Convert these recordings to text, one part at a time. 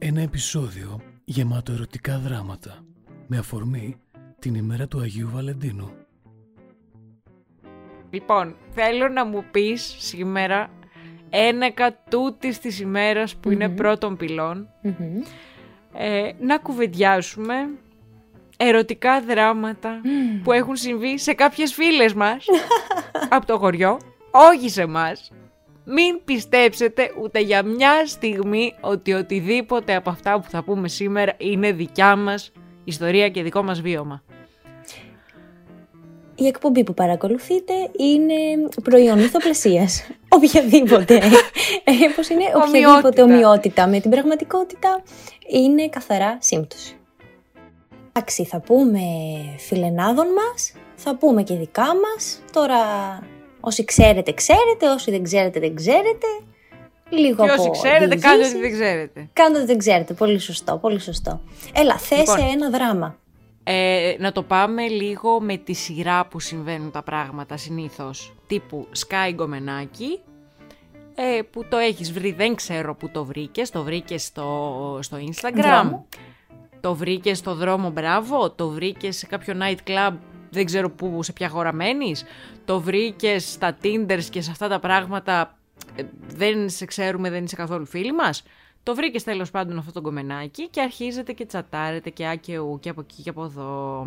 Ένα επεισόδιο γεμάτο ερωτικά δράματα με αφορμή την ημέρα του Αγίου Βαλεντίνου. Λοιπόν, θέλω να μου πεις σήμερα ένεκα τούτης της ημέρας που είναι πρώτων πυλών ε, να κουβεντιάσουμε ερωτικά δράματα που έχουν συμβεί σε κάποιες φίλες μας από το χωριό, όχι σε μας. Μην πιστέψετε ούτε για μια στιγμή ότι οτιδήποτε από αυτά που θα πούμε σήμερα είναι δικιά μας ιστορία και δικό μας βίωμα. Η εκπομπή που παρακολουθείτε είναι προϊόν ηθοπλασίας. Οποιαδήποτε. ε, πώς είναι, οποιαδήποτε Ομοιότητα. ομοιότητα με την πραγματικότητα είναι καθαρά σύμπτωση. Εντάξει, θα πούμε φιλενάδων μας, θα πούμε και δικά μας. Τώρα, όσοι ξέρετε, ξέρετε, όσοι δεν ξέρετε, δεν ξέρετε. Λίγο Και από όσοι ξέρετε, κάντε διηγήσεις. ό,τι δεν ξέρετε. Κάντε ό,τι δεν ξέρετε. Πολύ σωστό, πολύ σωστό. Έλα, θέσε Λοιπόν. ένα δράμα. Ε, να το πάμε λίγο με τη σειρά που συμβαίνουν τα πράγματα συνήθως. Τύπου Sky Γκομενάκι, ε, που το έχεις βρει, δεν ξέρω που το βρήκες, το βρήκες στο, στο Instagram, Δρόμο. το βρήκες στο δρόμο μπράβο, το βρήκες σε κάποιο night club, δεν ξέρω που, σε ποια χώρα μένεις, το βρήκες στα Tinders και σε αυτά τα πράγματα, ε, δεν σε ξέρουμε, δεν είσαι καθόλου φίλοι μας. Το βρήκες τέλος πάντων αυτό το κομμενάκι και αρχίζετε και τσατάρετε και άκαιου και από εκεί και από εδώ.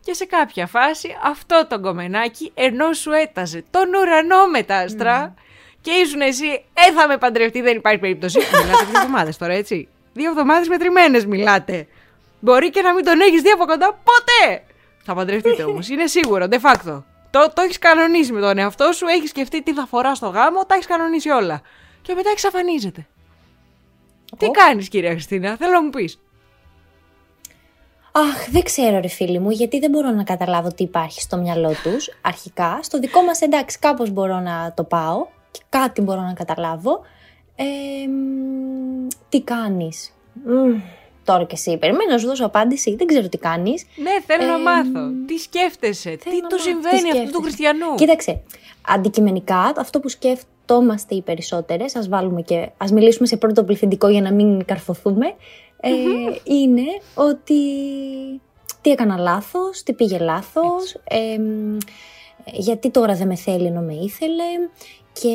Και σε κάποια φάση αυτό το κομμενάκι ενώ σου έταζε τον ουρανό με τα άστρα και ήσουν εσύ, ε θα με παντρευτεί, δεν υπάρχει περίπτωση. μιλάτε δύο εβδομάδες τώρα, έτσι. Δύο εβδομάδες μετρημένες μιλάτε. Μπορεί και να μην τον έχεις δει από κοντά ποτέ. Θα παντρευτείτε όμως, είναι σίγουρο, de facto. Το, το έχεις κανονίσει με τον εαυτό σου, έχεις σκεφτεί τι θα φοράς στο γάμο, τα έχεις κανονίσει όλα. Και μετά εξαφανίζεται. Τι Ω. κάνεις κυρία Χριστίνα, θέλω να μου πεις. Αχ, δεν ξέρω ρε φίλοι μου, γιατί δεν μπορώ να καταλάβω τι υπάρχει στο μυαλό τους αρχικά. Στο δικό μας εντάξει κάπως μπορώ να το πάω και κάτι μπορώ να καταλάβω. Ε, μ, τι κάνεις; Μμ, τώρα και εσύ, περιμένω να σου δώσω απάντηση, δεν ξέρω τι κάνεις. Ναι, θέλω να Ε, μάθω. Τι σκέφτεσαι, θέλω τι να του μάθω, τι συμβαίνει αυτού του σκέφτεσαι. χριστιανού; Κοίταξε, αντικειμενικά αυτό που σκέφτομαστε οι περισσότερες, ας, βάλουμε και, ας μιλήσουμε σε πρώτο πληθυντικό για να μην καρφωθούμε, ε, είναι ότι τι έκανα λάθος, τι πήγε λάθος, ε, μ, γιατί τώρα δεν με θέλει ενώ με ήθελε και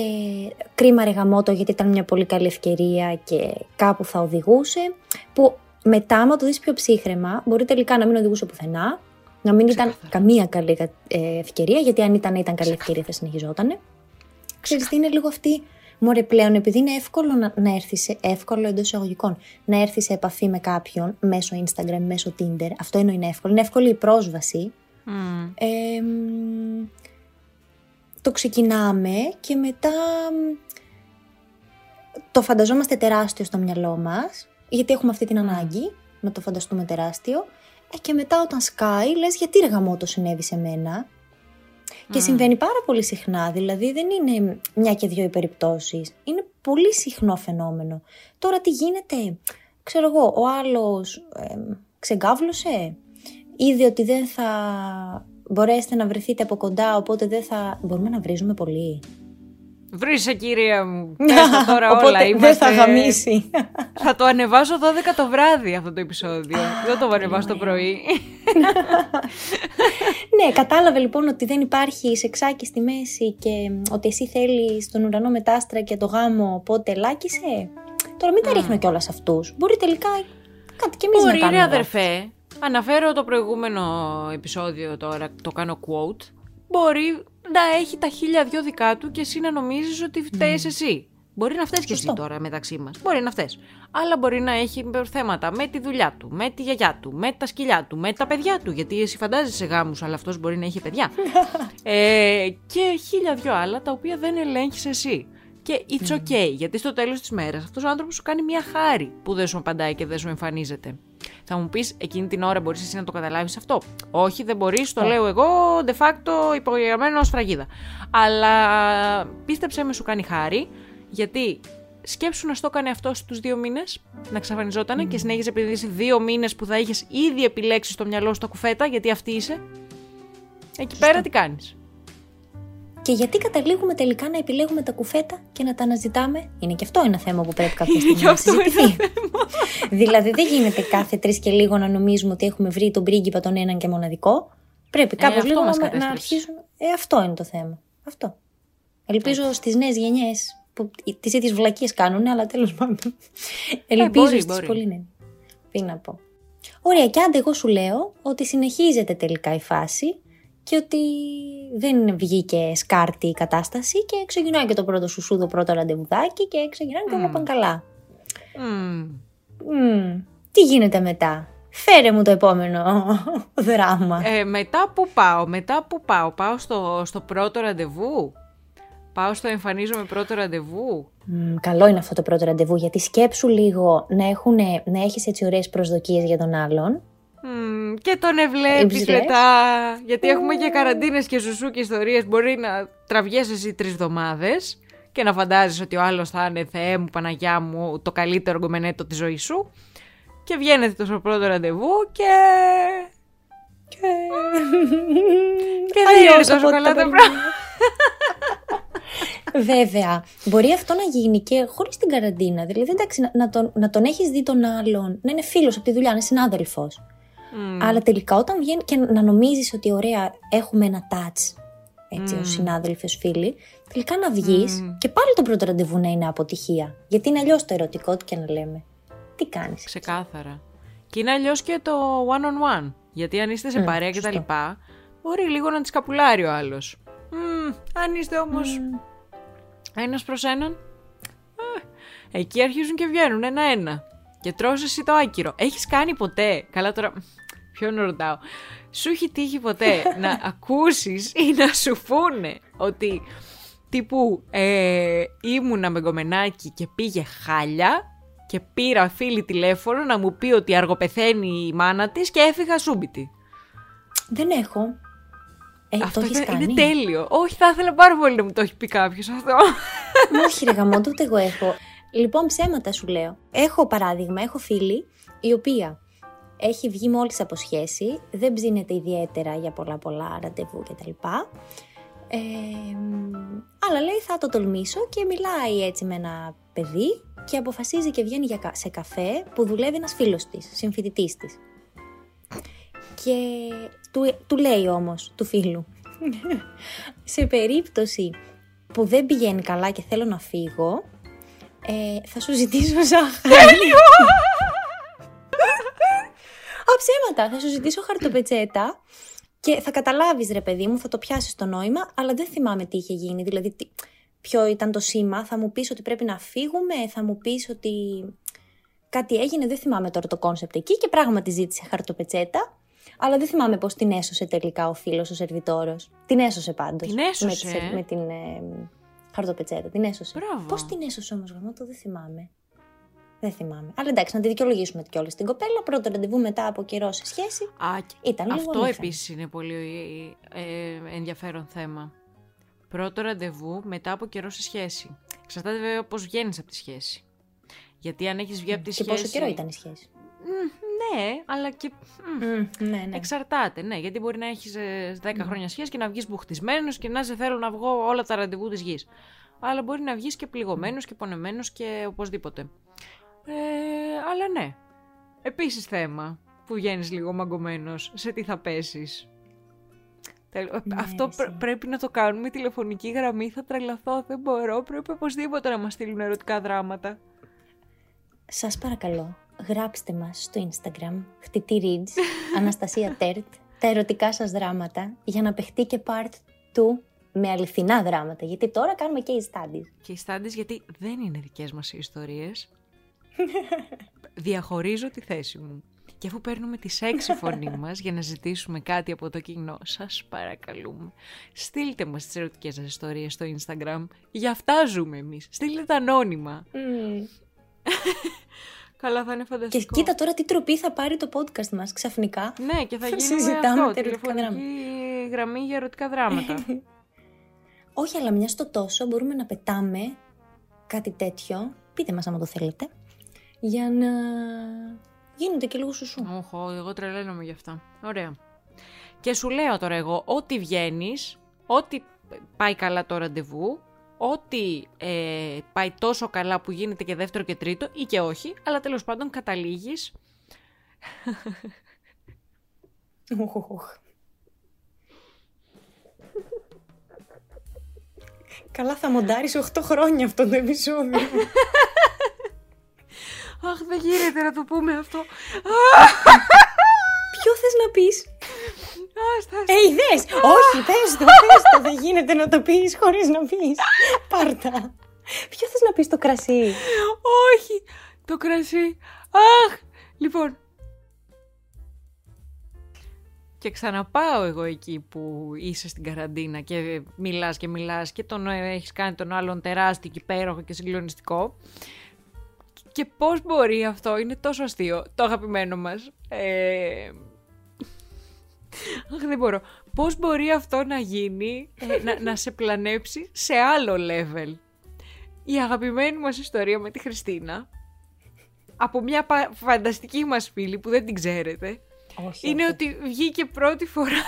κρίμα ρε γαμότο γιατί ήταν μια πολύ καλή ευκαιρία και κάπου θα οδηγούσε, που μετά άμα το δεις πιο ψύχρεμα μπορεί τελικά να μην οδηγούσε πουθενά, να μην ήταν Ξεκάθαρα. καμία καλή ε, ευκαιρία, γιατί αν ήταν, ήταν καλή ευκαιρία θα συνεχιζότανε. Ξέρεις τι είναι λίγο αυτή, μωρέ πλέον επειδή είναι εύκολο να, να έρθεις σε, εύκολο εντός εισαγωγικών, να έρθεις σε επαφή με κάποιον μέσω Instagram, μέσω Tinder, αυτό εννοεί είναι εύκολο, είναι εύκολη η πρόσβαση. Μμ. Ε, μ, το ξεκινάμε και μετά μ, το φανταζόμαστε τεράστιο στο μυαλό μας, γιατί έχουμε αυτή την ανάγκη να το φανταστούμε τεράστιο. Ε, και μετά όταν σκάει, λες γιατί ρε γαμώτο συνέβη σε μένα; Και συμβαίνει πάρα πολύ συχνά, δηλαδή δεν είναι μια και δύο οι περιπτώσεις. Είναι πολύ συχνό φαινόμενο. Τώρα τι γίνεται, ξέρω εγώ, ο άλλος ε, ξεγκάβλωσε, είδε ότι δεν θα μπορέσετε να βρεθείτε από κοντά, οπότε δεν θα... Μπορούμε να βρίζουμε πολύ; Βρήσε κυρία μου. Πες τα τώρα οπότε όλα. δεν Είμαστε... θα γαμίσει. Θα το ανεβάσω 12 το βράδυ αυτό το επεισόδιο. δεν το ανεβάσω το πρωί. ναι, κατάλαβε λοιπόν ότι δεν υπάρχει σεξάκι στη μέση και μ, ότι εσύ θέλεις τον ουρανό με τα άστρα και το γάμο, οπότε λάκησε. Τώρα μην τα ρίχνω κιόλας σε αυτούς. Μπορεί τελικά κάτι κι εμείς να Μπορεί, κάνουμε. ρε εδώ. αδερφέ, αναφέρω το προηγούμενο επεισόδιο τώρα, το κάνω quote. Μπορεί να έχει τα χίλια δυο δικά του και εσύ να νομίζεις ότι φταίεις εσύ. Μπορεί να φταίεις και εσύ Σωστό. τώρα μεταξύ μας. Μπορεί να φταίεις. Αλλά μπορεί να έχει θέματα με τη δουλειά του, με τη γιαγιά του, με τα σκυλιά του, με τα παιδιά του. Γιατί εσύ φαντάζεσαι γάμους, αλλά αυτός μπορεί να έχει παιδιά. ε, και χίλια δυο άλλα τα οποία δεν ελέγχεις εσύ. Και it's okay, γιατί στο τέλος της μέρας αυτός ο άνθρωπος σου κάνει μια χάρη που δεν σου απαντάει και δεν σου εμφανίζεται. Θα μου πεις, εκείνη την ώρα μπορείς εσύ να το καταλάβεις αυτό; Όχι, δεν μπορείς, το λέω εγώ de facto υπογεγραμμένο ω φραγίδα. Αλλά πίστεψέ με, σου κάνει χάρη, γιατί σκέψου να στο έκανε αυτό στους δύο μήνες, να ξαφανιζότανε και συνέχιζε επειδή είσαι δύο μήνες που θα είχες ήδη επιλέξει στο μυαλό σου τα κουφέτα, γιατί αυτή είσαι. Εκεί πέρα τι κάνεις; Και γιατί καταλήγουμε τελικά να επιλέγουμε τα κουφέτα και να τα αναζητάμε; Είναι και αυτό ένα θέμα που πρέπει κάποια στιγμή να συζητηθεί. δηλαδή δεν γίνεται κάθε τρεις και λίγο να νομίζουμε ότι έχουμε βρει τον πρίγκιπα τον έναν και μοναδικό. Πρέπει κάπως αυτό λίγο μας να, να κατέστρεψε. αρχίσουν. Ε, αυτό είναι το θέμα. Αυτό. Ελπίζω στις νέες γενιές που τις ίδιες βλακίες κάνουν, αλλά τέλος πάντων. Ελπίζω μπορεί, στις μπορεί. πολύ ναι. Τι να πω. Ωραία, και άντε εγώ σου λέω ότι συνεχίζεται τελικά η φάση και ότι δεν βγήκε σκάρτη η κατάσταση και ξεκινάει και το πρώτο σουσού, το πρώτο ραντεβουδάκι και ξεκινάνε και όλα πάνε καλά. Μμμ. Μμμ, τι γίνεται μετά; Φέρε μου το επόμενο δράμα. Ε, μετά που πάω, μετά που πάω, πάω στο, στο πρώτο ραντεβού; Πάω στο εμφανίζομαι πρώτο ραντεβού; Μμ, καλό είναι αυτό το πρώτο ραντεβού γιατί σκέψου λίγο να, έχουνε, να έχεις έτσι ωραίες προσδοκίες για τον άλλον. Μμμ, και τον ευλέπεις Υψηλές. μετά. Γιατί έχουμε και καραντίνες και σουσού και ιστορίες. Μπορεί να τραβιέσαι εσύ τρεις εβδομάδες και να φαντάζεσαι ότι ο άλλος θα είναι Θεέ μου, Παναγιά μου, το καλύτερο γκομενέτο της ζωής σου. Και βγαίνετε στο πρώτο ραντεβού και... Και, Και δεν είναι τόσο καλά τα πράγματα. Βέβαια, μπορεί αυτό να γίνει και χωρίς την καραντίνα. Δηλαδή, εντάξει, να, να τον, να τον έχεις δει τον άλλον, να είναι φίλος από τη δουλειά, να είναι συνάδελφος. Μμμ. Αλλά τελικά όταν βγαίνει και να νομίζεις ότι ωραία, έχουμε ένα touch έτσι, Μμμ. ως συνάδελφοι, ως φίλοι, τελικά να βγεις Μμμ. και πάλι το πρώτο ραντεβού να είναι αποτυχία. Γιατί είναι αλλιώς το ερωτικό, τι και να λέμε. Τι κάνεις. Ξεκάθαρα. Και είναι αλλιώς και το one on one. Γιατί αν είστε σε Μμ, παρέα και τα σωστό. λοιπά, μπορεί λίγο να τη καπουλάρει ο άλλος. Αν είστε όμως ένας προς έναν, ε, εκεί αρχίζουν και βγαίνουν ένα-ένα. Και τρως εσύ το άκυρο. Έχεις κάνει ποτέ. Καλά τώρα. Ποιον ρωτάω. Σου έχει τύχει ποτέ να ακούσεις ή να σου πούνε ότι τύπου ε, ήμουνα με γκομενάκι και πήγε χάλια και πήρα φίλη τηλέφωνο να μου πει ότι αργοπεθαίνει η μάνα της και έφυγα σούμπιτι. Δεν έχω. Ε, αυτό το έχεις ήταν- κάνει; είναι τέλειο. Όχι, θα ήθελα πάρα πολύ να μου το έχει πει κάποιος αυτό. Όχι, ρε γαμώ, ούτε εγώ έχω. Λοιπόν, ψέματα σου λέω. Έχω παράδειγμα, έχω φίλη η οποία έχει βγει μόλις από σχέση, δεν ψήνεται ιδιαίτερα για πολλά πολλά ραντεβού κτλ. Ε, μ, αλλά λέει θα το τολμήσω και μιλάει έτσι με ένα παιδί και αποφασίζει και βγαίνει για, κα- σε καφέ που δουλεύει ένας φίλος της, συμφοιτητής της. Και του, του λέει όμως, του φίλου, σε περίπτωση που δεν πηγαίνει καλά και θέλω να φύγω, ε, θα σου ζητήσω ζάχαρη. Α, ψέματα. Θα σου ζητήσω χαρτοπετσέτα και θα καταλάβεις ρε παιδί μου, θα το πιάσεις το νόημα, αλλά δεν θυμάμαι τι είχε γίνει. Δηλαδή, τι, ποιο ήταν το σήμα. Θα μου πεις ότι πρέπει να φύγουμε, θα μου πεις ότι κάτι έγινε. Δεν θυμάμαι τώρα το concept εκεί και πράγματι ζήτησε χαρτοπετσέτα. Αλλά δεν θυμάμαι πώς την έσωσε τελικά ο φίλος, ο σερβιτόρος. Την έσωσε πάντως. Την έσωσε, Με, τη- ε; με την ε, χαρτοπετσέτα. Την έσωσε. Μπράβο. Πώς την έσωσε όμως γαμώ, το δεν θυμάμαι. Δεν θυμάμαι. Αλλά εντάξει, να τη δικαιολογήσουμε κιόλα την κοπέλα. Πρώτο ραντεβού μετά από καιρό σε σχέση. Α, και Ήταν λίγο αυτό αμήχανη. επίσης είναι πολύ ε, ενδιαφέρον θέμα. Πρώτο ραντεβού μετά από καιρό σε σχέση. Εξαρτάται βέβαια πώς βγαίνεις από τη σχέση. Γιατί αν έχεις βγει από τη και σχέση... πόσο καιρό ήταν η σχέση; Μμ, Ναι, αλλά και... μ, ναι, ναι. Εξαρτάται, ναι. Γιατί μπορεί να έχεις ε, 10 χρόνια σχέση και να βγεις μπουχτισμένος και να σε θέλω να βγω όλα τα ραντεβού της γης. Αλλά μπορεί να βγεις και πληγωμένος και πονεμένος και οπωσδήποτε. Ε, αλλά ναι. Επίσης θέμα που βγαίνεις λίγο μαγκωμένος. Σε τι θα πέσεις. Τέλο- Ναι, Αυτό εσύ. πρέ- πρέπει να το κάνουμε τηλεφωνική γραμμή. Θα τρελαθώ, δεν μπορώ. Πρέπει οπωσδήποτε να μας στείλουν ερωτικά δράματα. Σας παρακαλώ, γράψτε μας στο Instagram, χτιτή Ridge, Αναστασία Τέρτ, τα ερωτικά σας δράματα, για να παιχτεί και part του με αληθινά δράματα. Γιατί τώρα κάνουμε και οι studies. Και οι στάντες γιατί δεν είναι δικές μας οι ιστορίες. Διαχωρίζω τη θέση μου. Και αφού παίρνουμε τη σεξι φωνή μας για να ζητήσουμε κάτι από το κοινό, σας παρακαλούμε. Στείλτε μας τις ερωτικές σας ιστορίες στο Instagram. Για αυτά ζούμε εμείς. Στείλτε τα ανώνυμα. Καλά θα είναι Και φανταστικό. κοίτα τώρα τι τροπή θα πάρει το podcast μας ξαφνικά. Ναι, και θα Θα γίνουμε συζητάμε αυτό, τα ερωτικά τηλεφωνική γραμμή για ερωτικά δράματα. Όχι, αλλά μια στο τόσο μπορούμε να πετάμε κάτι τέτοιο, πείτε μας άμα το θέλετε, για να γίνονται και λίγο σουσού. Όχι, εγώ τρελαίνομαι γι' αυτά. Ωραία. Και σου λέω τώρα εγώ, ό,τι βγαίνεις, ό,τι πάει καλά το ραντεβού, ότι ε, πάει τόσο καλά που γίνεται και δεύτερο και τρίτο ή και όχι, αλλά τέλος πάντων καταλήγεις Καλά θα μοντάρεις 8 χρόνια αυτό το επεισόδιο. Αχ, δεν γίνεται να το πούμε αυτό. Ποιο θες να πεις; Άστα, Ε, είδες! Όχι, πες το, πες το. Δεν γίνεται να το πεις χωρίς να πεις. Πάρτα. Ποιο θες να πεις το κρασί; Όχι, το κρασί. Αχ, λοιπόν. Και ξαναπάω εγώ εκεί που είσαι στην καραντίνα και μιλάς και μιλάς και τον ε, έχεις κάνει τον άλλον τεράστιο και υπέροχο και συγκλονιστικό. Και πώς μπορεί αυτό, είναι τόσο αστείο, το αγαπημένο μας. Ε... Αχ, δεν μπορώ. Πώς μπορεί αυτό να γίνει, ε, να, να σε πλανέψει σε άλλο level; Η αγαπημένη μας ιστορία με τη Χριστίνα, από μια πα- φανταστική μας φίλη που δεν την ξέρετε, Όχι, είναι όχι. ότι βγήκε πρώτη φορά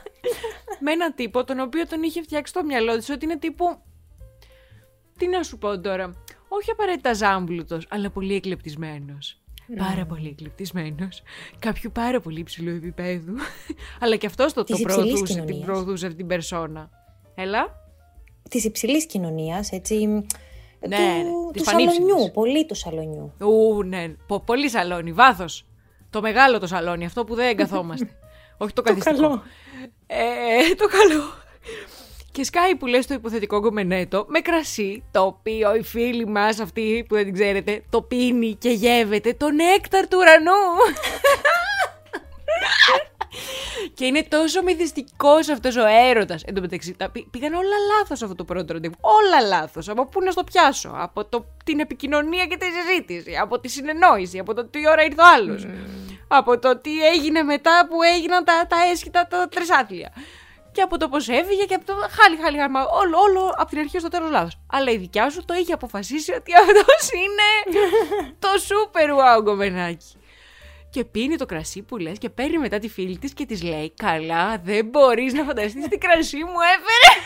με έναν τύπο τον οποίο τον είχε φτιάξει το μυαλό της ότι είναι τύπου... Τι να σου πω τώρα. Όχι απαραίτητα ζάμπλουτος, αλλά πολύ εκλεπτισμένος. Πάρα πολύ εκλεπτισμένος. Κάποιου πάρα πολύ υψηλού επίπεδου. αλλά και αυτός το, το Της υψηλής προωθούσε, την κοινωνίας. προωθούσε αυτή την περσόνα. Έλα. Της υψηλής κοινωνίας, έτσι... Ναι, του, της του πανύψηλης. σαλονιού, πολύ του σαλονιού. Ου, ναι. Πο- πολύ σαλόνι. Βάθος. Το μεγάλο το σαλόνι. Αυτό που δεν καθόμαστε. Όχι το καθιστικό. καλό. Ε, το καλό. Και σκάει που λες το υποθετικό γκομενέτο με κρασί, το οποίο οι φίλοι μας, αυτοί που δεν την ξέρετε, το πίνει και γεύεται το νέκταρ του ουρανού. και είναι τόσο μυθιστικός αυτός ο έρωτας. Εν τω μεταξύ, τα πή- πήγαν όλα λάθος αυτό το πρώτο ραντεβού. Όλα λάθος. Από πού να στο πιάσω; Από το, την επικοινωνία και τη συζήτηση. Από τη συνεννόηση. Από το τι ώρα ήρθε ο άλλος. Από το τι έγινε μετά που έγιναν τα, τα έσχυτα τα τρισάθλια. Και από το πώς έφυγε και από το χάλι, χάλι, χάλι. μα Όλο, όλο από την αρχή στο τέλος λάθος. Αλλά η δικιά σου το είχε αποφασίσει ότι αυτός είναι το σούπερ wow γκομενάκι. Και πίνει το κρασί που λες και παίρνει μετά τη φίλη της και της λέει «Καλά, δεν μπορείς να φανταστείς τι κρασί μου έφερε».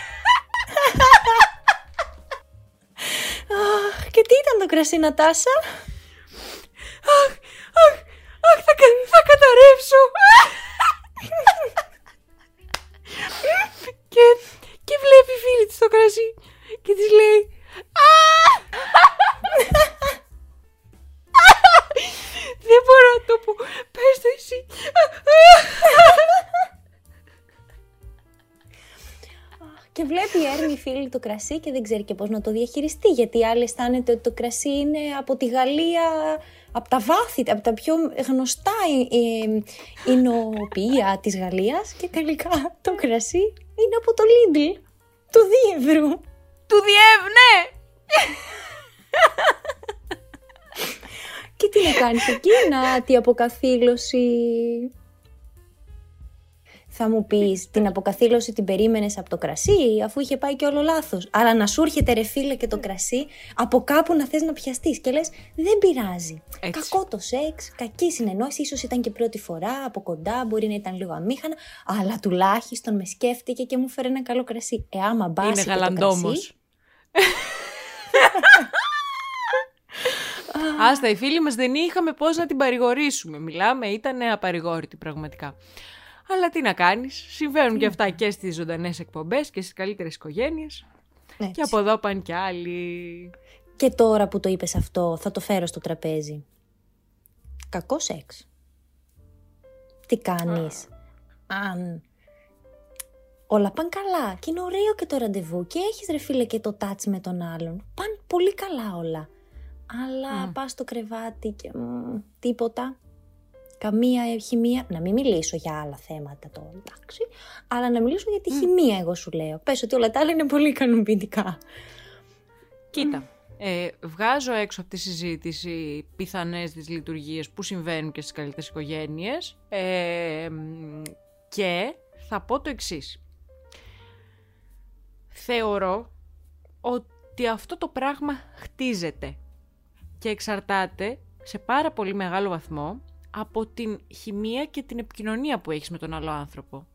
Αχ, και τι ήταν το κρασί, Νατάσα; Αχ, αχ, αχ, θα, κα- θα καταρρεύσω. και, και βλέπει η φίλη της το κρασί και της λέει «Α!» Δεν μπορώ να το πω. Πες το εσύ. Και βλέπει η Έρμη φίλη το κρασί και δεν ξέρει και πώς να το διαχειριστεί. Γιατί οι άλλοι αισθάνεται ότι το κρασί είναι από τη Γαλλία, από τα βάθη, από τα πιο γνωστά ε, ε, εινοποιεία της Γαλλίας. Και τελικά το κρασί είναι από το Lidl, του Δίευρου. Του διεύ, ναι. Και τι να κάνεις εκεί, να τη αποκαθήλωση. Θα μου πεις, την αποκαθήλωση την περίμενες από το κρασί, αφού είχε πάει και όλο λάθος. Αλλά να σου έρχεται ρε φίλε και το κρασί, από κάπου να θες να πιαστείς και λες, δεν πειράζει. Έτσι. Κακό το σεξ, κακή συνεννόηση, ίσως ήταν και πρώτη φορά, από κοντά, μπορεί να ήταν λίγο αμήχανα, αλλά τουλάχιστον με σκέφτηκε και μου φέρε ένα καλό κρασί. Ε, άμα μπάσεις Είναι και το γαλαντόμος. κρασί, Άστα, οι φίλοι μας δεν είχαμε πώς να την παρηγορήσουμε. Μιλάμε, ήταν απαρηγόρητη πραγματικά. Αλλά τι να κάνεις, συμβαίνουν και αυτά και στις ζωντανές εκπομπές και στις καλύτερες οικογένειες. έτσι. Και από εδώ πάνε και άλλοι. Και τώρα που το είπες αυτό, θα το φέρω στο τραπέζι. Κακό σεξ. Τι κάνεις. Αν όλα πάνε καλά και είναι ωραίο και το ραντεβού και έχεις ρε φίλε και το touch με τον άλλον. Πάνε πολύ καλά όλα. Αλλά πας στο κρεβάτι και μ, τίποτα. Καμία χημεία. Να μην μιλήσω για άλλα θέματα τώρα, εντάξει. Αλλά να μιλήσω για τη χημεία, εγώ σου λέω. Πες ότι όλα τα άλλα είναι πολύ ικανοποιητικά. Κοίτα, ε, βγάζω έξω από τη συζήτηση πιθανές τις λειτουργίες που συμβαίνουν και στις καλύτερες οικογένειες ε, μ, και θα πω το εξής. Θεωρώ ότι αυτό το πράγμα χτίζεται και εξαρτάται σε πάρα πολύ μεγάλο βαθμό από την χημεία και την επικοινωνία που έχεις με τον άλλο άνθρωπο.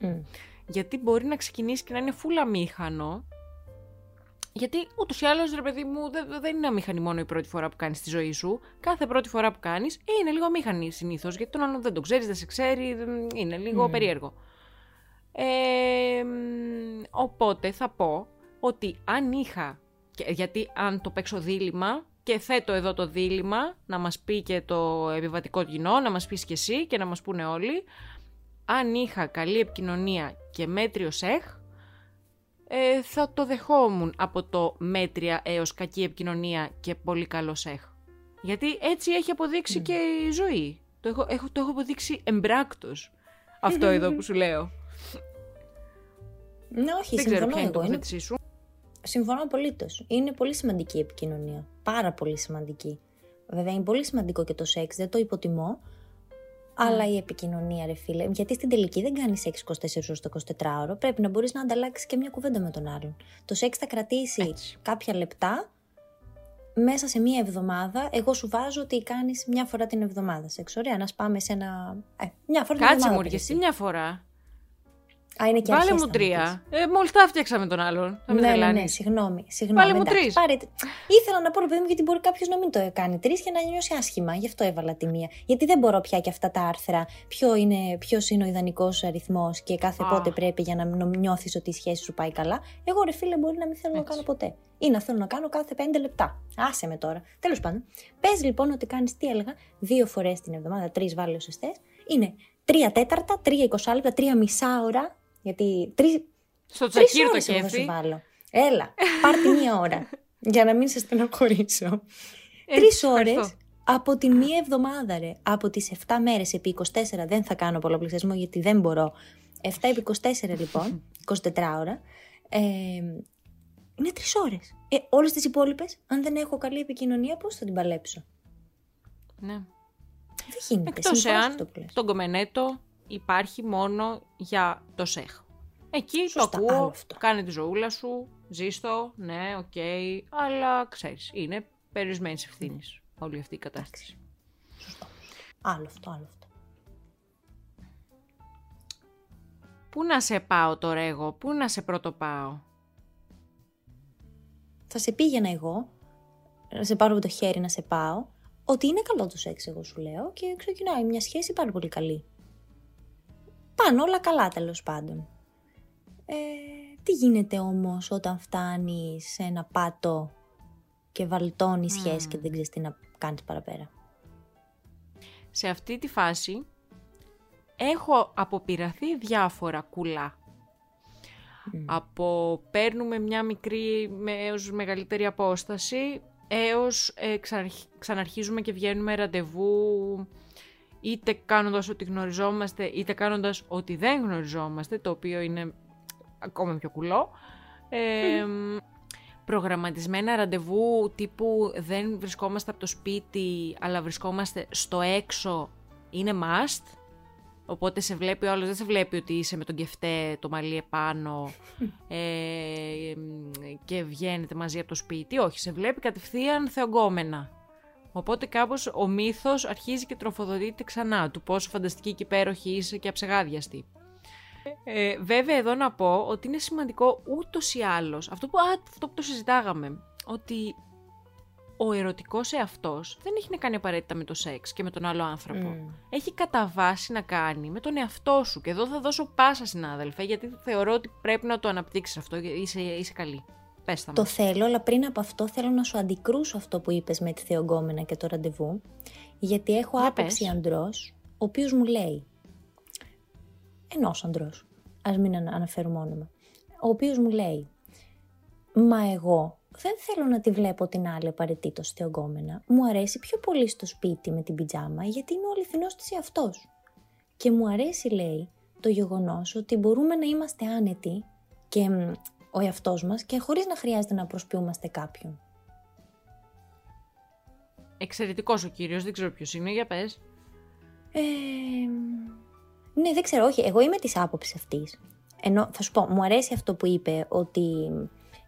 Μμ. γιατί μπορεί να ξεκινήσει και να είναι φούλα μήχανο. Γιατί ούτως ή άλλως, ρε παιδί μου, δεν, δεν είναι αμήχανη μόνο η πρώτη φορά που κάνεις τη ζωή σου. Κάθε πρώτη φορά που κάνεις ε, είναι λίγο αμήχανη συνήθως. Γιατί τον άλλον δεν τον ξέρεις, δεν σε ξέρει, είναι λίγο περίεργο. Ε, οπότε θα πω ότι αν είχα. Γιατί αν το παίξω δίλημα, και θέτω εδώ το δίλημα να μας πει και το επιβατικό κοινό, να μας πεις και εσύ και να μας πούνε όλοι. Αν είχα καλή επικοινωνία και μέτριο σεχ, ε, θα το δεχόμουν από το μέτρια έως κακή επικοινωνία και πολύ καλό σεχ. Γιατί έτσι έχει αποδείξει και η ζωή. Το έχω, έχω, το έχω αποδείξει εμπράκτος αυτό εδώ που σου λέω. Ναι, όχι, Δεν ξέρω ποια είναι το είναι... σου. Συμφωνώ απολύτως. Είναι πολύ σημαντική η επικοινωνία. Πάρα πολύ σημαντική. Βέβαια, είναι πολύ σημαντικό και το σεξ, δεν το υποτιμώ. Αλλά η επικοινωνία, ρε φίλε. Γιατί στην τελική δεν κάνεις σεξ 24 ώρες το 24ωρο. Πρέπει να μπορείς να ανταλλάξεις και μια κουβέντα με τον άλλον. Το σεξ θα κρατήσει κάποια λεπτά μέσα σε μία εβδομάδα. Εγώ σου βάζω ότι κάνεις μια φορά την εβδομάδα σεξ. Ωραία, να σπάμε σε ένα. Ε, μια φορά την εβδομάδα. Κάτσε μου, μια φορά; Α, είναι και Βάλε μου τρία. Ε, Μόλις τα φτιάξαμε τον άλλον. ναι, ναι, ναι, συγγνώμη. συγγνώμη Βάλε μου τρεις. Πάρε... Ήθελα να πω, παιδί μου, γιατί μπορεί κάποιος να μην το κάνει τρεις και να νιώσει άσχημα. Γι' αυτό έβαλα τη μία. Γιατί δεν μπορώ πια και αυτά τα άρθρα. Ποιο είναι, ποιος είναι ο ιδανικός αριθμός και κάθε oh. πότε πρέπει για να νιώθεις ότι η σχέση σου πάει καλά. Εγώ, ρε φίλε, μπορεί να μην θέλω Έτσι. να κάνω ποτέ. Ή να θέλω να κάνω κάθε πέντε λεπτά. Άσε με τώρα. Τέλος πάντων. Πες λοιπόν ότι κάνεις τι έλεγα, δύο φορές την εβδομάδα, τρεις βάλε όσε Είναι τρία τέταρτα, τρία εικοσάλεπτα, τρία μισά ώρα γιατί τρει. Στο τσακίρ το κέφι. Βάλω. Έλα, πάρτε μία ώρα. για να μην σε στενοχωρήσω. Τρεις ώρες από τη μία εβδομάδα, ρε. Από τις 7 μέρες επί 24 δεν θα κάνω πολλαπλασιασμό γιατί δεν μπορώ. 7 επί 24 λοιπόν, 24 ώρα. Ε, είναι τρεις ώρες. Ε, Όλες τις υπόλοιπες, αν δεν έχω καλή επικοινωνία, πώς θα την παλέψω; Ναι. Δεν γίνεται. Εκτός εάν το γκομενέτο υπάρχει μόνο για το σεξ. Εκεί Σωστά, το ακούω, κάνε τη ζωούλα σου, ζήστο, ναι, OK, okay, αλλά ξέρεις, είναι περιορισμένης ευθύνης όλη αυτή η κατάσταση. Σωστό. Άλλο αυτό, άλλο αυτό. Πού να σε πάω τώρα εγώ, πού να σε πρώτο πάω. Θα σε πήγαινα εγώ, να σε πάρω από το χέρι να σε πάω, ότι είναι καλό το σεξ εγώ σου λέω και ξεκινάει μια σχέση πάρα πολύ καλή. Πάνε όλα καλά τέλος πάντων. Ε, τι γίνεται όμως όταν φτάνεις σε ένα πάτο και βαλτώνεις mm. σχέση και δεν ξέρεις τι να κάνεις παραπέρα; Σε αυτή τη φάση έχω αποπειραθεί διάφορα κουλά. Από παίρνουμε μια μικρή έως μεγαλύτερη απόσταση έως ε, ξαναρχίζουμε και βγαίνουμε ραντεβού είτε κάνοντας ότι γνωριζόμαστε, είτε κάνοντας ότι δεν γνωριζόμαστε, το οποίο είναι ακόμα πιο κουλό. Ε, προγραμματισμένα ραντεβού τύπου δεν βρισκόμαστε από το σπίτι, αλλά βρισκόμαστε στο έξω, είναι must. Οπότε σε βλέπει ο άλλος, δεν σε βλέπει ότι είσαι με τον κεφτέ, το μαλλί επάνω ε, και βγαίνετε μαζί από το σπίτι. Όχι, σε βλέπει κατευθείαν θεογκόμενα. Οπότε κάπως ο μύθος αρχίζει και τροφοδοτείται ξανά του πόσο φανταστική και υπέροχη είσαι και αψεγάδιαστη. Ε, βέβαια εδώ να πω ότι είναι σημαντικό ούτως ή άλλως, αυτό που, αυτό που το συζητάγαμε, ότι ο ερωτικός εαυτός δεν έχει να κάνει απαραίτητα με το σεξ και με τον άλλο άνθρωπο. Mm. Έχει κατά βάση να κάνει με τον εαυτό σου. Και εδώ θα δώσω πάσα συνάδελφε, γιατί θεωρώ ότι πρέπει να το αναπτύξεις αυτό, είσαι, είσαι καλή. Το θέλω, αλλά πριν από αυτό θέλω να σου αντικρούσω αυτό που είπες με τη θεογκόμενα και το ραντεβού, γιατί έχω άποψη αντρός, ο οποίος μου λέει, ενός αντρός, ας μην αναφέρουμε όνομα, ο οποίος μου λέει, μα εγώ δεν θέλω να τη βλέπω την άλλη απαραίτητος θεογκόμενα. Μου αρέσει πιο πολύ στο σπίτι με την πιτζάμα γιατί είναι ο αληθινός της εαυτός. Και μου αρέσει, λέει, το γεγονός ότι μπορούμε να είμαστε άνετοι και ο εαυτός μας και χωρίς να χρειάζεται να προσποιούμαστε κάποιον. Εξαιρετικός ο κύριος, δεν ξέρω ποιος είναι, για πες. Ε, ναι, δεν ξέρω, όχι, εγώ είμαι της άποψης αυτής. Ενώ, θα σου πω, μου αρέσει αυτό που είπε, ότι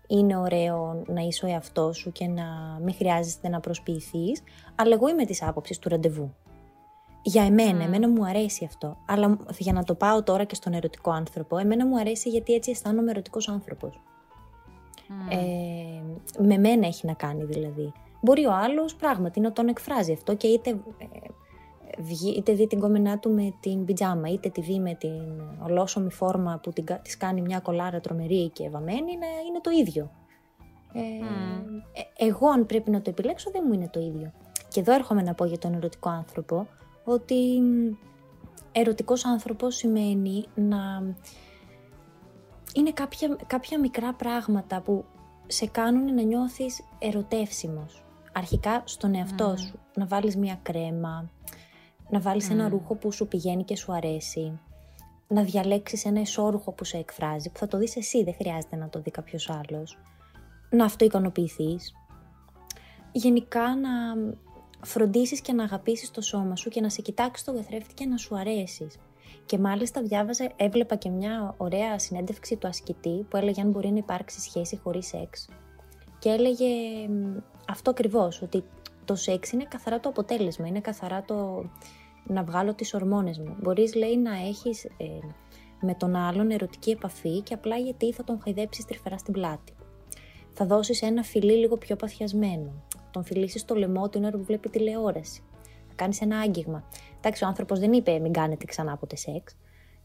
είναι ωραίο να είσαι ο εαυτός σου και να μην χρειάζεται να προσποιηθείς, αλλά εγώ είμαι της άποψης του ραντεβού. Για εμένα, εμένα μου αρέσει αυτό. Αλλά για να το πάω τώρα και στον ερωτικό άνθρωπο, εμένα μου αρέσει γιατί έτσι αισθάνομαι ερωτικός άνθρωπος. Ε, με μένα έχει να κάνει δηλαδή. Μπορεί ο άλλος πράγματι να τον εκφράζει αυτό και είτε, ε, είτε δει την κόμενά του με την πιτζάμα, είτε τη δει με την ολόσωμη φόρμα που την, της κάνει μια κολάρα τρομερή και βαμμένη, να είναι το ίδιο. Ε, ε, εγώ αν πρέπει να το επιλέξω δεν μου είναι το ίδιο. Και εδώ έρχομαι να πω για τον ερωτικό άνθρωπο ότι ερωτικός άνθρωπος σημαίνει να είναι κάποια, κάποια μικρά πράγματα που σε κάνουν να νιώθεις ερωτεύσιμος. Αρχικά στον εαυτό σου, να βάλεις μια κρέμα, να βάλεις ένα ρούχο που σου πηγαίνει και σου αρέσει, να διαλέξεις ένα εσώρουχο που σε εκφράζει, που θα το δεις εσύ, δεν χρειάζεται να το δει κάποιος άλλος, να αυτοικανοποιηθείς. Γενικά να φροντίσεις και να αγαπήσεις το σώμα σου και να σε κοιτάξεις το καθρέφτη και να σου αρέσεις. Και μάλιστα διάβαζα, έβλεπα και μια ωραία συνέντευξη του ασκητή που έλεγε αν μπορεί να υπάρξει σχέση χωρίς σεξ. Και έλεγε αυτό ακριβώς ότι το σεξ είναι καθαρά το αποτέλεσμα, είναι καθαρά το να βγάλω τις ορμόνες μου. Μπορείς λέει να έχεις ε, με τον άλλον ερωτική επαφή και απλά γιατί θα τον χαϊδέψεις τρυφερά στην πλάτη. Θα δώσεις ένα φιλί λίγο πιο παθιασμένο. Τον φιλήσεις στο λαιμό την ώρα που βλέπει τηλεόραση. Θα κάνεις ένα άγγιγμα. Εντάξει, ο άνθρωπος δεν είπε μην κάνετε ξανά ποτέ σεξ.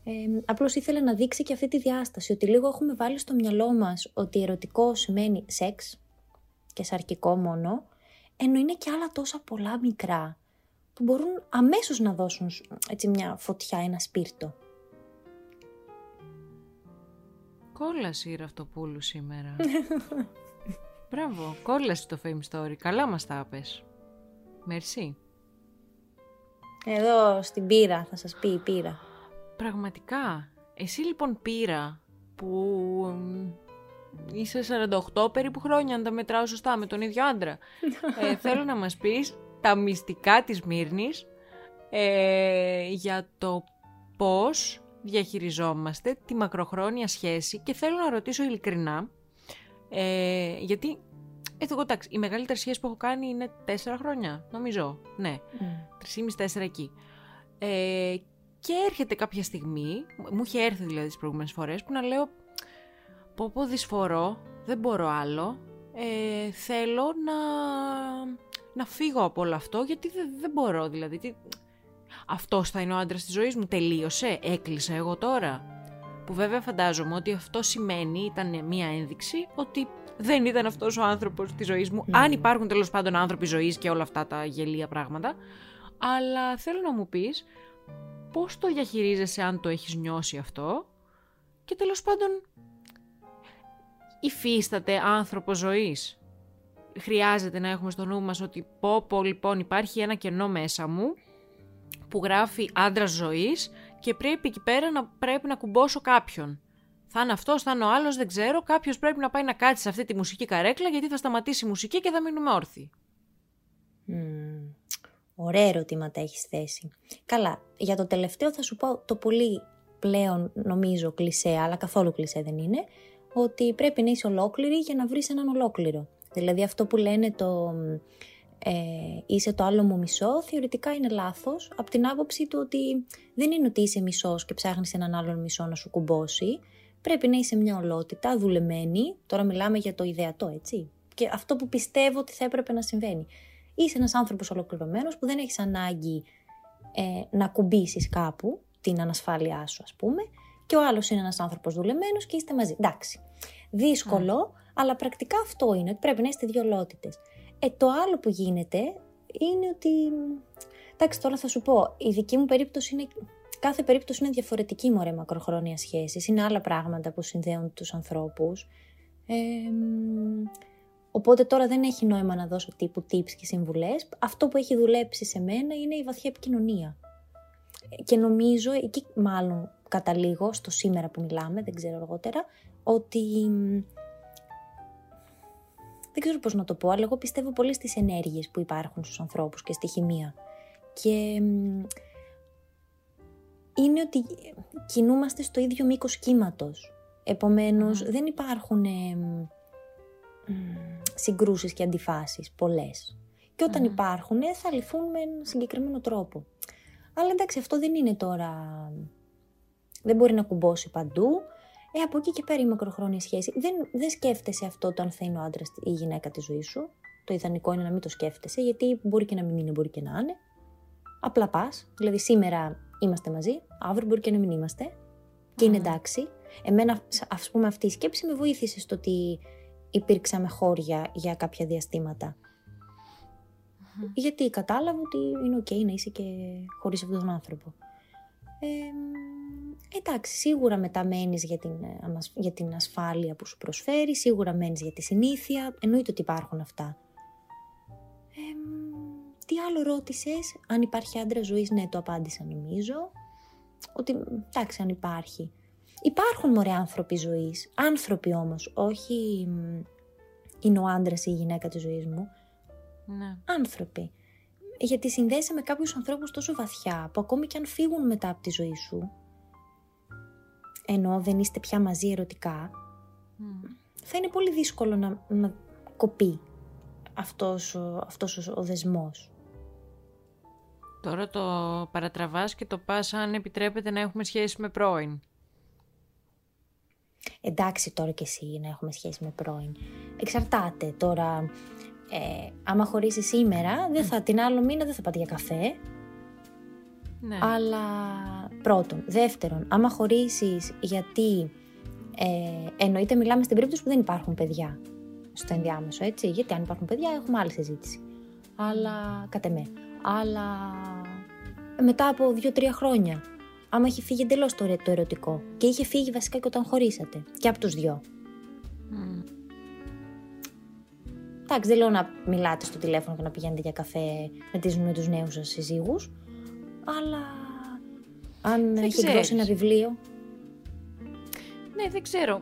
Ε, Απλώς ήθελε να δείξει και αυτή τη διάσταση, ότι λίγο έχουμε βάλει στο μυαλό μας ότι ερωτικό σημαίνει σεξ και σαρκικό μόνο, ενώ είναι και άλλα τόσα πολλά μικρά που μπορούν αμέσως να δώσουν έτσι μια φωτιά, ένα σπίρτο. Κόλαση η Ραυτοπούλου σήμερα. Μπράβο, κόλαση το Fame Story. Καλά μας τα πες. Μερσή. Εδώ στην πύρα, θα σας πει η πύρα. Πραγματικά. Εσύ λοιπόν πύρα που είσαι 48 περίπου χρόνια, αν τα μετράω σωστά, με τον ίδιο άντρα. ε, θέλω να μας πεις τα μυστικά της Μύρνης ε, για το πώς διαχειριζόμαστε τη μακροχρόνια σχέση και θέλω να ρωτήσω ειλικρινά, ε, γιατί εγώ εντάξει, η μεγαλύτερη σχέση που έχω κάνει είναι τέσσερα χρόνια, νομίζω. Ναι, τρεις τέσσερα εκεί. Ε, και έρχεται κάποια στιγμή, μου είχε έρθει δηλαδή τις προηγούμενες φορές, που να λέω πω πω δυσφορώ, δεν μπορώ άλλο, ε, θέλω να, να φύγω από όλο αυτό, γιατί δεν, δεν μπορώ δηλαδή. Τι... Αυτός θα είναι ο άντρας της ζωής μου, τελείωσε, έκλεισα εγώ τώρα. Που βέβαια φαντάζομαι ότι αυτό σημαίνει, ήταν μια ένδειξη, ότι δεν ήταν αυτός ο άνθρωπος της ζωής μου. Αν υπάρχουν τέλος πάντων άνθρωποι ζωής και όλα αυτά τα γελία πράγματα. Αλλά θέλω να μου πεις πώς το διαχειρίζεσαι αν το έχεις νιώσει αυτό; Και τέλος πάντων, υφίσταται άνθρωπος ζωής; Χρειάζεται να έχουμε στο νου μας ότι πω πω λοιπόν υπάρχει ένα κενό μέσα μου που γράφει άντρας ζωής και πρέπει εκεί πέρα να πρέπει να κουμπώσω κάποιον θα είναι αυτός, θα είναι ο άλλος, δεν ξέρω. Κάποιος πρέπει να πάει να κάτσει σε αυτή τη μουσική καρέκλα γιατί θα σταματήσει η μουσική και θα μείνουμε όρθιοι. Mm, ωραία ερωτήματα έχεις θέσει. Καλά, για το τελευταίο θα σου πω το πολύ πλέον νομίζω κλισέ, αλλά καθόλου κλισέ δεν είναι, ότι πρέπει να είσαι ολόκληρη για να βρεις έναν ολόκληρο. Δηλαδή αυτό που λένε το ε, είσαι το άλλο μου μισό, θεωρητικά είναι λάθος, από την άποψη του ότι δεν είναι ότι είσαι μισός και ψάχνεις έναν άλλον μισό να σου κουμπώσει, πρέπει να είσαι μια ολότητα, δουλεμένη. Τώρα μιλάμε για το ιδεατό, έτσι. Και αυτό που πιστεύω ότι θα έπρεπε να συμβαίνει. Είσαι ένας άνθρωπος ολοκληρωμένος που δεν έχεις ανάγκη ε, να κουμπίσεις κάπου την ανασφάλειά σου, ας πούμε, και ο άλλος είναι ένας άνθρωπος δουλεμένος και είστε μαζί. Εντάξει. Δύσκολο, αλλά πρακτικά αυτό είναι, ότι πρέπει να είστε δύο ολότητες. Ε, το άλλο που γίνεται είναι ότι. Εντάξει, τώρα θα σου πω, η δική μου περίπτωση είναι κάθε περίπτωση είναι διαφορετική μωρέ μακροχρόνια σχέση. Είναι άλλα πράγματα που συνδέουν τους ανθρώπους. Ε, οπότε τώρα δεν έχει νόημα να δώσω τύπου tips και συμβουλές. Αυτό που έχει δουλέψει σε μένα είναι η βαθιά επικοινωνία. Και νομίζω, εκεί μάλλον καταλήγω στο σήμερα που μιλάμε, δεν ξέρω αργότερα, ότι δεν ξέρω πώς να το πω, αλλά εγώ πιστεύω πολύ στις ενέργειες που υπάρχουν στους ανθρώπους και στη χημεία. Και είναι ότι κινούμαστε στο ίδιο μήκος κύματος. Επομένως, δεν υπάρχουν ε, συγκρούσεις και αντιφάσεις πολλές. Και όταν υπάρχουν, θα λυθούν με έναν συγκεκριμένο τρόπο. Αλλά εντάξει, αυτό δεν είναι τώρα. Δεν μπορεί να κουμπώσει παντού. Ε, από εκεί και πέρα η μακροχρόνια σχέση. Δεν, δεν σκέφτεσαι αυτό το αν θα είναι ο άντρας ή η γυναίκα τη ζωή σου. Το ιδανικό είναι να μην το σκέφτεσαι, γιατί μπορεί και να μην είναι, μπορεί και να είναι. Απλά πας. Δηλαδή, σήμερα είμαστε μαζί, αύριο μπορεί και να μην είμαστε. Και είναι εντάξει. Εμένα, ας πούμε, αυτή η σκέψη με βοήθησε στο ότι υπήρξαμε χώρια για κάποια διαστήματα. Γιατί κατάλαβα ότι είναι ok να είσαι και χωρίς αυτόν τον άνθρωπο. Ε, εντάξει, σίγουρα μετά μένεις για την, ε, για την ασφάλεια που σου προσφέρει, σίγουρα μένεις για τη συνήθεια, εννοείται ότι υπάρχουν αυτά. Ε, τι άλλο ρώτησες, αν υπάρχει άντρα ζωής, ναι το απάντησα νομίζω. Ότι, εντάξει, αν υπάρχει. Υπάρχουν μωρέ άνθρωποι ζωής, άνθρωποι όμως, όχι είναι ο άντρας ή η γυναίκα της ζωής μου. Ναι. Άνθρωποι. Γιατί συνδέεσαι με κάποιους ανθρώπους τόσο βαθιά, που ακόμη και αν φύγουν μετά από τη ζωή σου, ενώ δεν είστε πια μαζί ερωτικά, θα είναι πολύ δύσκολο να, να κοπεί αυτός, αυτός ο δεσμός. Τώρα το παρατραβάς και το πας αν επιτρέπεται να έχουμε σχέση με πρώην. Εντάξει τώρα και εσύ να έχουμε σχέση με πρώην. Εξαρτάται τώρα. Ε, άμα χωρίσει σήμερα, δεν θα, την άλλο μήνα δεν θα πάτε για καφέ. Ναι. Αλλά πρώτον. Δεύτερον, άμα χωρίσεις γιατί ε, εννοείται μιλάμε στην περίπτωση που δεν υπάρχουν παιδιά στο ενδιάμεσο, έτσι. Γιατί αν υπάρχουν παιδιά έχουμε άλλη συζήτηση. Αλλά κατά με. Αλλά μετά από δύο-τρία χρόνια, άμα έχει φύγει εντελώς το, το ερωτικό. Και είχε φύγει βασικά και όταν χωρίσατε. Και από τους δυο. Εντάξει, δεν λέω να μιλάτε στο τηλέφωνο και να πηγαίνετε για καφέ με, τις, με τους νέους σας συζύγους, αλλά αν δεν έχει εκδώσει ένα βιβλίο... Ναι, δεν ξέρω.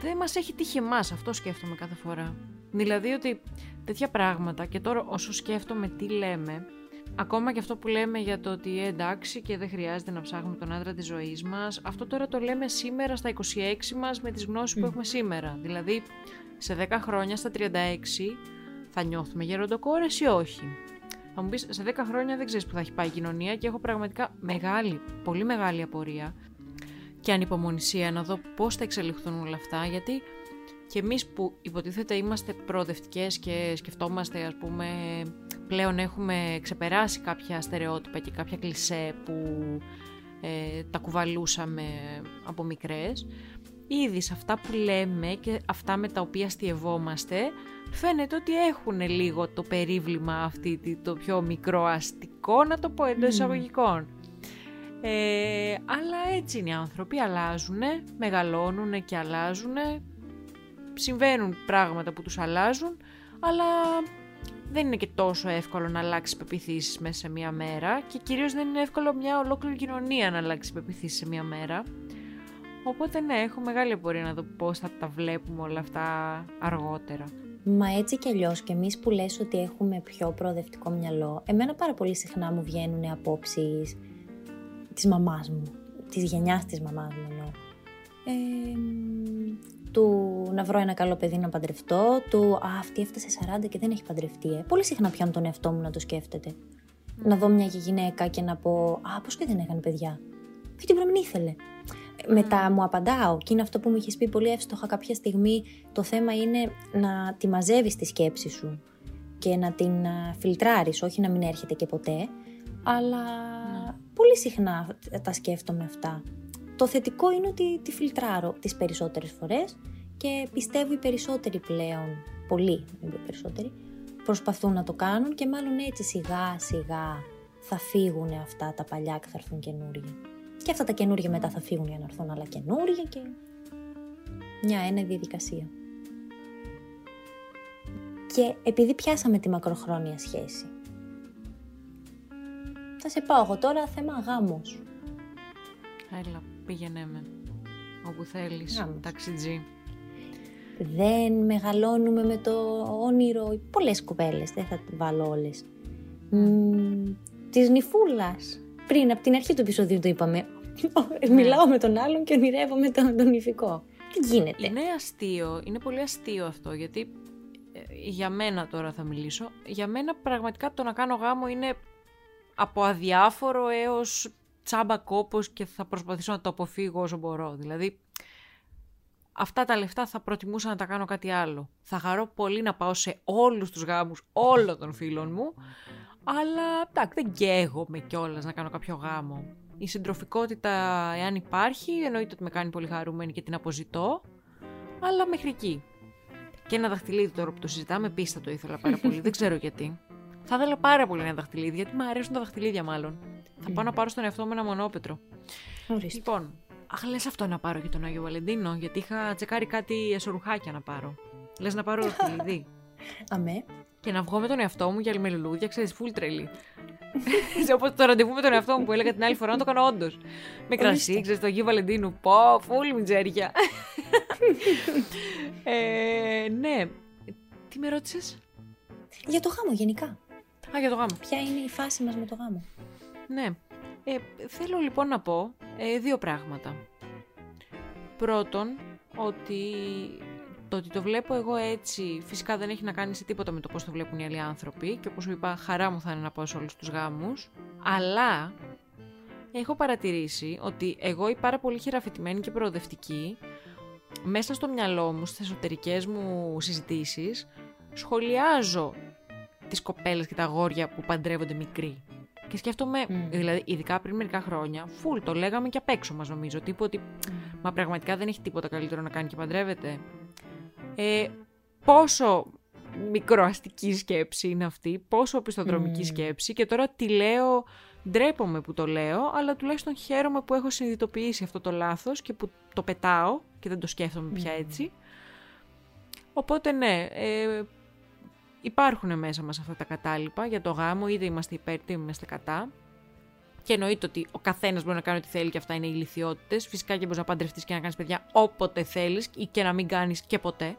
Δεν μας έχει τύχει εμάς, αυτό σκέφτομαι κάθε φορά. Δηλαδή ότι τέτοια πράγματα και τώρα όσο σκέφτομαι τι λέμε, ακόμα και αυτό που λέμε για το ότι ε, εντάξει και δεν χρειάζεται να ψάχνουμε τον άντρα της ζωής μας, αυτό τώρα το λέμε σήμερα στα 26 μας με τις γνώσεις που έχουμε σήμερα. Δηλαδή σε 10 χρόνια, στα 36, θα νιώθουμε γεροντοκόρες ή όχι; Θα μου πεις, σε 10 χρόνια δεν ξέρεις που θα έχει πάει η κοινωνία και έχω πραγματικά μεγάλη, πολύ μεγάλη απορία και ανυπομονησία να δω πώς θα εξελιχθούν όλα αυτά, γιατί και εμείς που υποτίθεται είμαστε προοδευτικές και σκεφτόμαστε, ας πούμε, πλέον έχουμε ξεπεράσει κάποια στερεότυπα και κάποια κλισέ που ε, τα κουβαλούσαμε από μικρές, ήδη σε αυτά που λέμε και αυτά με τα οποία αστειευόμαστε φαίνεται ότι έχουν λίγο το περίβλημα αυτή το πιο μικρό αστικό να το πω εντός εισαγωγικών. Ε, αλλά έτσι είναι οι άνθρωποι, αλλάζουν, μεγαλώνουν και αλλάζουν, συμβαίνουν πράγματα που τους αλλάζουν, αλλά δεν είναι και τόσο εύκολο να αλλάξει πεπιθήσεις μέσα σε μία μέρα και κυρίως δεν είναι εύκολο μια ολόκληρη κοινωνία να αλλάξει πεπιθήσεις σε μία μέρα. Οπότε ναι, έχω μεγάλη απορία να δω πώς θα τα βλέπουμε όλα αυτά αργότερα. Μα έτσι κι αλλιώς και εμείς που λες ότι έχουμε πιο προοδευτικό μυαλό, εμένα πάρα πολύ συχνά μου βγαίνουν απόψεις της μαμάς μου, της γενιάς της μαμάς μου εννοώ. Ε, του να βρω ένα καλό παιδί να παντρευτώ, του Α, αυτή έφτασε 40 και δεν έχει παντρευτεί. Ε. Πολύ συχνά πιάνω τον εαυτό μου να το σκέφτεται. Να δω μια γυναίκα και να πω Α, πώς και δεν έκανε παιδιά. Γιατί πρέπει να ήθελε μετά μου απαντάω και είναι αυτό που μου είχες πει πολύ εύστοχα κάποια στιγμή. Το θέμα είναι να τη μαζεύεις τη σκέψη σου και να την φιλτράρεις, όχι να μην έρχεται και ποτέ, αλλά ναι. πολύ συχνά τα σκέφτομαι αυτά. Το θετικό είναι ότι τη φιλτράρω τις περισσότερες φορές και πιστεύω οι περισσότεροι πλέον, πολλοί, δεν περισσότεροι, προσπαθούν να το κάνουν και μάλλον έτσι σιγά σιγά θα φύγουν αυτά τα παλιά και θα έρθουν καινούργια. Και αυτά τα καινούργια μετά θα φύγουν για να έρθουν άλλα καινούργια και μια ένα διαδικασία. Και επειδή πιάσαμε τη μακροχρόνια σχέση, θα σε πάω εγώ τώρα θέμα γάμος. Έλα, πήγαινε με. Όπου θέλεις, γάμος. ταξιτζή. Δεν μεγαλώνουμε με το όνειρο, πολλές κουβέλες, δεν θα βάλω όλες. Mm, της νυφούλας. Πριν από την αρχή του επεισοδίου το είπαμε, ναι. Μιλάω με τον άλλον και ονειρεύομαι τον, τον ηφικό. Τι γίνεται; Είναι αστείο, είναι πολύ αστείο αυτό γιατί ε, για μένα τώρα θα μιλήσω. Για μένα πραγματικά το να κάνω γάμο είναι από αδιάφορο έως τσάμπα κόπος και θα προσπαθήσω να το αποφύγω όσο μπορώ. Δηλαδή, αυτά τα λεφτά θα προτιμούσα να τα κάνω κάτι άλλο. Θα χαρώ πολύ να πάω σε όλους τους γάμους όλων των φίλων μου, αλλά εντάξει, δεν καίγομαι κιόλας να κάνω κάποιο γάμο. Η συντροφικότητα, εάν υπάρχει, εννοείται ότι με κάνει πολύ χαρούμενη και την αποζητώ, αλλά μέχρι εκεί. Και ένα δαχτυλίδι τώρα που το συζητάμε, επίση θα το ήθελα πάρα πολύ. δεν ξέρω γιατί. Θα ήθελα πάρα πολύ ένα δαχτυλίδι, γιατί μου αρέσουν τα δαχτυλίδια μάλλον. Θα πάω να πάρω στον εαυτό μου ένα μονόπετρο. Ορίστε. Λοιπόν, αχ, λες αυτό να πάρω για τον Άγιο Βαλεντίνο, γιατί είχα τσεκάρει κάτι εσωρουχάκια να πάρω. Λες να πάρω δαχτυλίδι. Αμέ. και να βγω με τον εαυτό μου για άλλη με λουλούδια, ξέρεις, full τρελή. Όπως το ραντεβού με τον εαυτό μου που έλεγα την άλλη φορά να το κάνω όντως. Με κρασί, ξέρεις, το Αγίου Βαλεντίνου. Πω, full μιτζέρια. ε, ναι. Τι με ρώτησες; Για το γάμο γενικά. Α, για το γάμο. Ποια είναι η φάση μας με το γάμο. Ναι. Ε, θέλω λοιπόν να πω ε, δύο πράγματα. Πρώτον, ότι το ότι το βλέπω εγώ έτσι φυσικά δεν έχει να κάνει σε τίποτα με το πώς το βλέπουν οι άλλοι άνθρωποι και όπως σου είπα χαρά μου θα είναι να πάω σε όλους τους γάμους αλλά έχω παρατηρήσει ότι εγώ η πάρα πολύ χειραφετημένη και προοδευτική μέσα στο μυαλό μου, στις εσωτερικές μου συζητήσεις σχολιάζω τις κοπέλες και τα αγόρια που παντρεύονται μικροί. Και σκέφτομαι, Μμ. δηλαδή, ειδικά πριν μερικά χρόνια, φουλ το λέγαμε και απ' έξω μας νομίζω. Τύπου ότι, μα πραγματικά δεν έχει τίποτα καλύτερο να κάνει και παντρεύεται. Ε, πόσο μικροαστική σκέψη είναι αυτή, πόσο οπισθοδρομική Μμ. σκέψη και τώρα τη λέω, ντρέπομαι που το λέω, αλλά τουλάχιστον χαίρομαι που έχω συνειδητοποιήσει αυτό το λάθος και που το πετάω και δεν το σκέφτομαι πια Μμ. έτσι. Οπότε ναι, ε, υπάρχουν μέσα μας αυτά τα κατάλοιπα για το γάμο, είτε είμαστε υπέρ είτε είμαστε κατά. Και εννοείται ότι ο καθένας μπορεί να κάνει ό,τι θέλει και αυτά είναι ηλικιότητες. Φυσικά και μπορείς να παντρευτείς και να κάνεις παιδιά όποτε θέλεις ή και να μην κάνεις και ποτέ.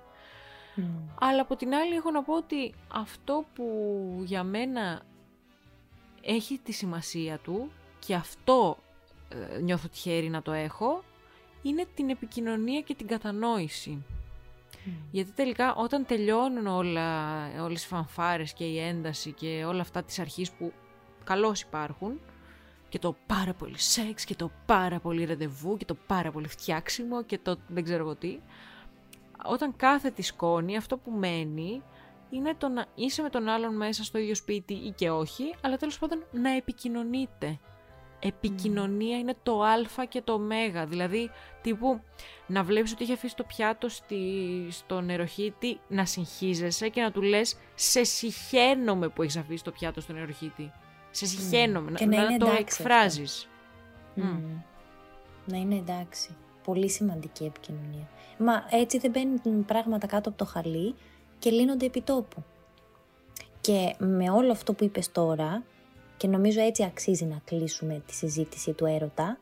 Μμ. Αλλά από την άλλη έχω να πω ότι αυτό που για μένα έχει τη σημασία του και αυτό ε, νιώθω τυχερή να το έχω είναι την επικοινωνία και την κατανόηση. Γιατί τελικά όταν τελειώνουν όλα, όλες οι φανφάρες και η ένταση και όλα αυτά της αρχής που καλώς υπάρχουν και το πάρα πολύ σεξ και το πάρα πολύ ραντεβού και το πάρα πολύ φτιάξιμο και το δεν ξέρω εγώ τι όταν κάθεται η σκόνη αυτό που μένει είναι το να είσαι με τον άλλον μέσα στο ίδιο σπίτι ή και όχι αλλά τέλος πάντων να επικοινωνείτε. Επικοινωνία είναι το α και το ω. Δηλαδή, τύπου να βλέπεις ότι έχει αφήσει το πιάτο στη, στο νεροχύτη, να συγχύζεσαι και να του λες «Σε συχαίνομαι που έχεις αφήσει το πιάτο στο νεροχύτη». Σε συχαίνομαι, Και να, να να είναι το εντάξει εκφράζεις. Μμ. Μμ. Να είναι εντάξει. Πολύ σημαντική επικοινωνία. Μα έτσι δεν μπαίνουν πράγματα κάτω από το χαλί και λύνονται επί τόπου. Και με όλο αυτό που είπες τώρα, και νομίζω έτσι αξίζει να κλείσουμε τη συζήτηση του έρωτα,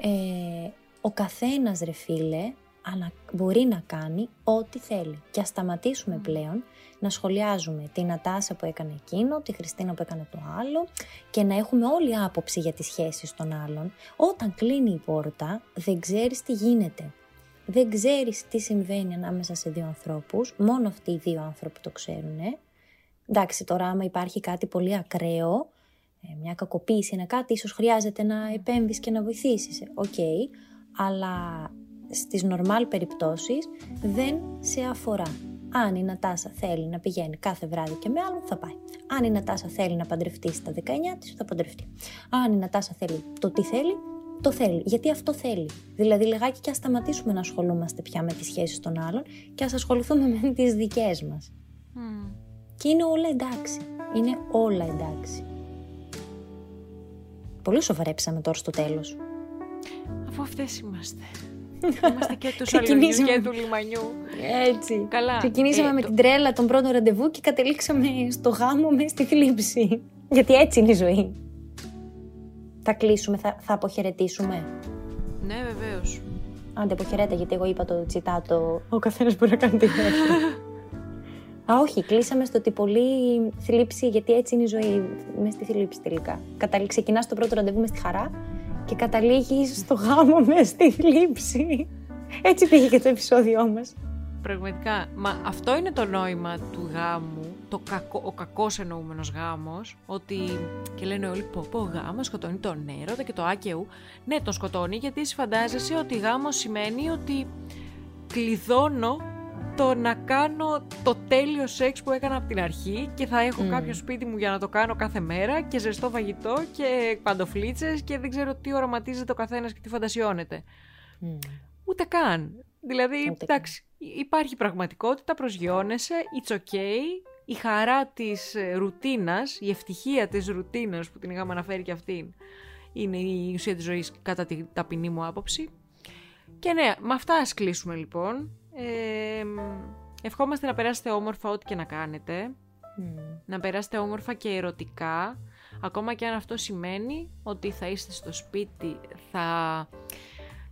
ε, ο καθένας ρε φίλε ανα- μπορεί να κάνει ό,τι θέλει. Και ας σταματήσουμε πλέον να σχολιάζουμε τη Νατάσα που έκανε εκείνο, τη Χριστίνα που έκανε το άλλο και να έχουμε όλοι άποψη για τις σχέσεις των άλλων. Όταν κλείνει η πόρτα δεν ξέρεις τι γίνεται. Δεν ξέρεις τι συμβαίνει ανάμεσα σε δύο ανθρώπους, μόνο αυτοί οι δύο άνθρωποι το ξέρουν. Εντάξει, τώρα άμα υπάρχει κάτι πολύ ακραίο, ε, μια κακοποίηση, ένα κάτι, ίσως χρειάζεται να επέμβεις και να βοηθήσεις. ε, Οκ, αλλά στις νορμάλ περιπτώσεις δεν σε αφορά. Αν η Νατάσα θέλει να πηγαίνει κάθε βράδυ και με άλλον, θα πάει. Αν η Νατάσα θέλει να παντρευτεί στα 19 της, θα παντρευτεί. Αν η Νατάσα θέλει το τι θέλει, το θέλει. Γιατί αυτό θέλει. Δηλαδή, λιγάκι και ας σταματήσουμε να ασχολούμαστε πια με τις σχέσεις των άλλων και ας ασχοληθούμε με τις δικές μας. Μμ. Και είναι όλα εντάξει. Είναι όλα εντάξει. Πολύ σοβαρέψαμε τώρα στο τέλος. Αφού αυτές είμαστε. Είμαστε και του Ξεκινήσαμε. αλουνιού και του λιμανιού. Έτσι. Καλά. Ξεκινήσαμε Ε, με το- την τρέλα των πρώτων ραντεβού και καταλήξαμε στο γάμο με στη θλίψη. Γιατί έτσι είναι η ζωή. Θα κλείσουμε, θα, θα αποχαιρετήσουμε. Ναι, βεβαίως. Άντε, αποχαιρέτα, γιατί εγώ είπα το τσιτάτο. Ο καθένας μπορεί να κάνει τι θέλει. Α, όχι, κλείσαμε στο ότι πολύ θλίψη, γιατί έτσι είναι η ζωή. Με στη θλίψη τελικά. Καταλή... Ξεκινάς το πρώτο ραντεβού με στη χαρά και καταλήγει στο γάμο με στη θλίψη. Έτσι πήγε και το επεισόδιό μας. Πραγματικά. Μα αυτό είναι το νόημα του γάμου. το κακό, ο κακός εννοούμενος γάμος, ότι και λένε όλοι πω πω γάμος σκοτώνει τον έρωτα και το άκαιου. Ναι, τον σκοτώνει γιατί εσύ φαντάζεσαι ότι γάμος σημαίνει ότι κλειδώνω το να κάνω το τέλειο σεξ που έκανα από την αρχή και θα έχω κάποιο σπίτι μου για να το κάνω κάθε μέρα και ζεστό φαγητό και παντοφλίτσες και δεν ξέρω τι οραματίζεται ο καθένας και τι φαντασιώνεται. Ούτε καν. Δηλαδή, Ούτε εντάξει, υπάρχει πραγματικότητα, προσγειώνεσαι, it's okay. Η χαρά της ε, ρουτίνας, η ευτυχία της ρουτίνας που την είχαμε αναφέρει και αυτήν, είναι η ουσία της ζωής κατά την ταπεινή μου άποψη. Και ναι, με αυτά ας κλείσουμε λοιπόν. Ε, ευχόμαστε να περάσετε όμορφα ό,τι και να κάνετε. Να περάσετε όμορφα και ερωτικά. Ακόμα και αν αυτό σημαίνει ότι θα είστε στο σπίτι, θα,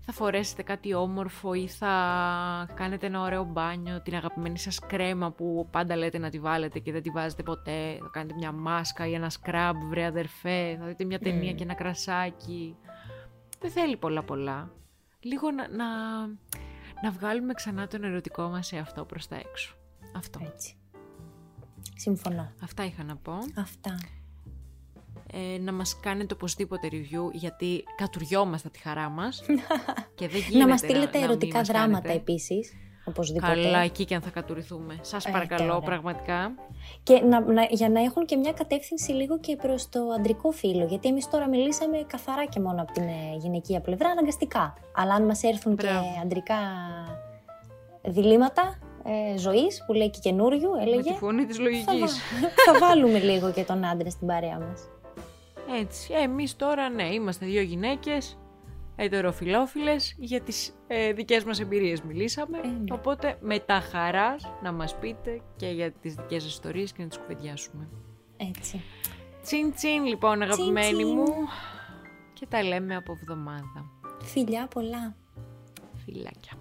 θα φορέσετε κάτι όμορφο ή θα κάνετε ένα ωραίο μπάνιο, την αγαπημένη σας κρέμα που πάντα λέτε να τη βάλετε και δεν τη βάζετε ποτέ. Θα κάνετε μια μάσκα ή ένα σκράμπ, βρε αδερφέ, θα δείτε μια ταινία και ένα κρασάκι. Δεν θέλει πολλά πολλά. Λίγο να, να, να βγάλουμε ξανά τον ερωτικό μας σε αυτό προς τα έξω. Αυτό. Έτσι. Συμφωνώ. Αυτά είχα να πω. Αυτά. Ε, να μας κάνετε οπωσδήποτε review γιατί κατουριόμαστε τη χαρά μας και δεν γίνεται να μας στείλετε να ερωτικά μην μας δράματα κάνετε. επίσης. Οπωσδήποτε. Καλά εκεί και αν θα κατουριθούμε. Σας Ε, παρακαλώ τώρα. πραγματικά. Και να, να- για να έχουν και μια κατεύθυνση λίγο και προς το αντρικό φύλλο. Γιατί εμείς τώρα μιλήσαμε καθαρά και μόνο από την ε, γυναικεία πλευρά, αναγκαστικά. Αλλά αν μας έρθουν Μπράβο. και αντρικά διλήμματα ε, ζωής, που λέει και καινούριου, Με έλεγε, τη φωνή της θα, βα- λογικής. θα βάλουμε λίγο και τον άντρα στην παρέα μας. Έτσι. Ε, εμείς τώρα ναι, είμαστε δύο γυναίκες ετεροφιλόφιλες, για τις ε, δικές μας εμπειρίες μιλήσαμε, Ε, ναι. οπότε με τα χαράς να μας πείτε και για τις δικές σας ιστορίες και να τις κουβεντιάσουμε. Έτσι. Τσιν τσιν λοιπόν αγαπημένοι τσιν. μου και τα λέμε από εβδομάδα. Φιλιά πολλά. Φιλάκια.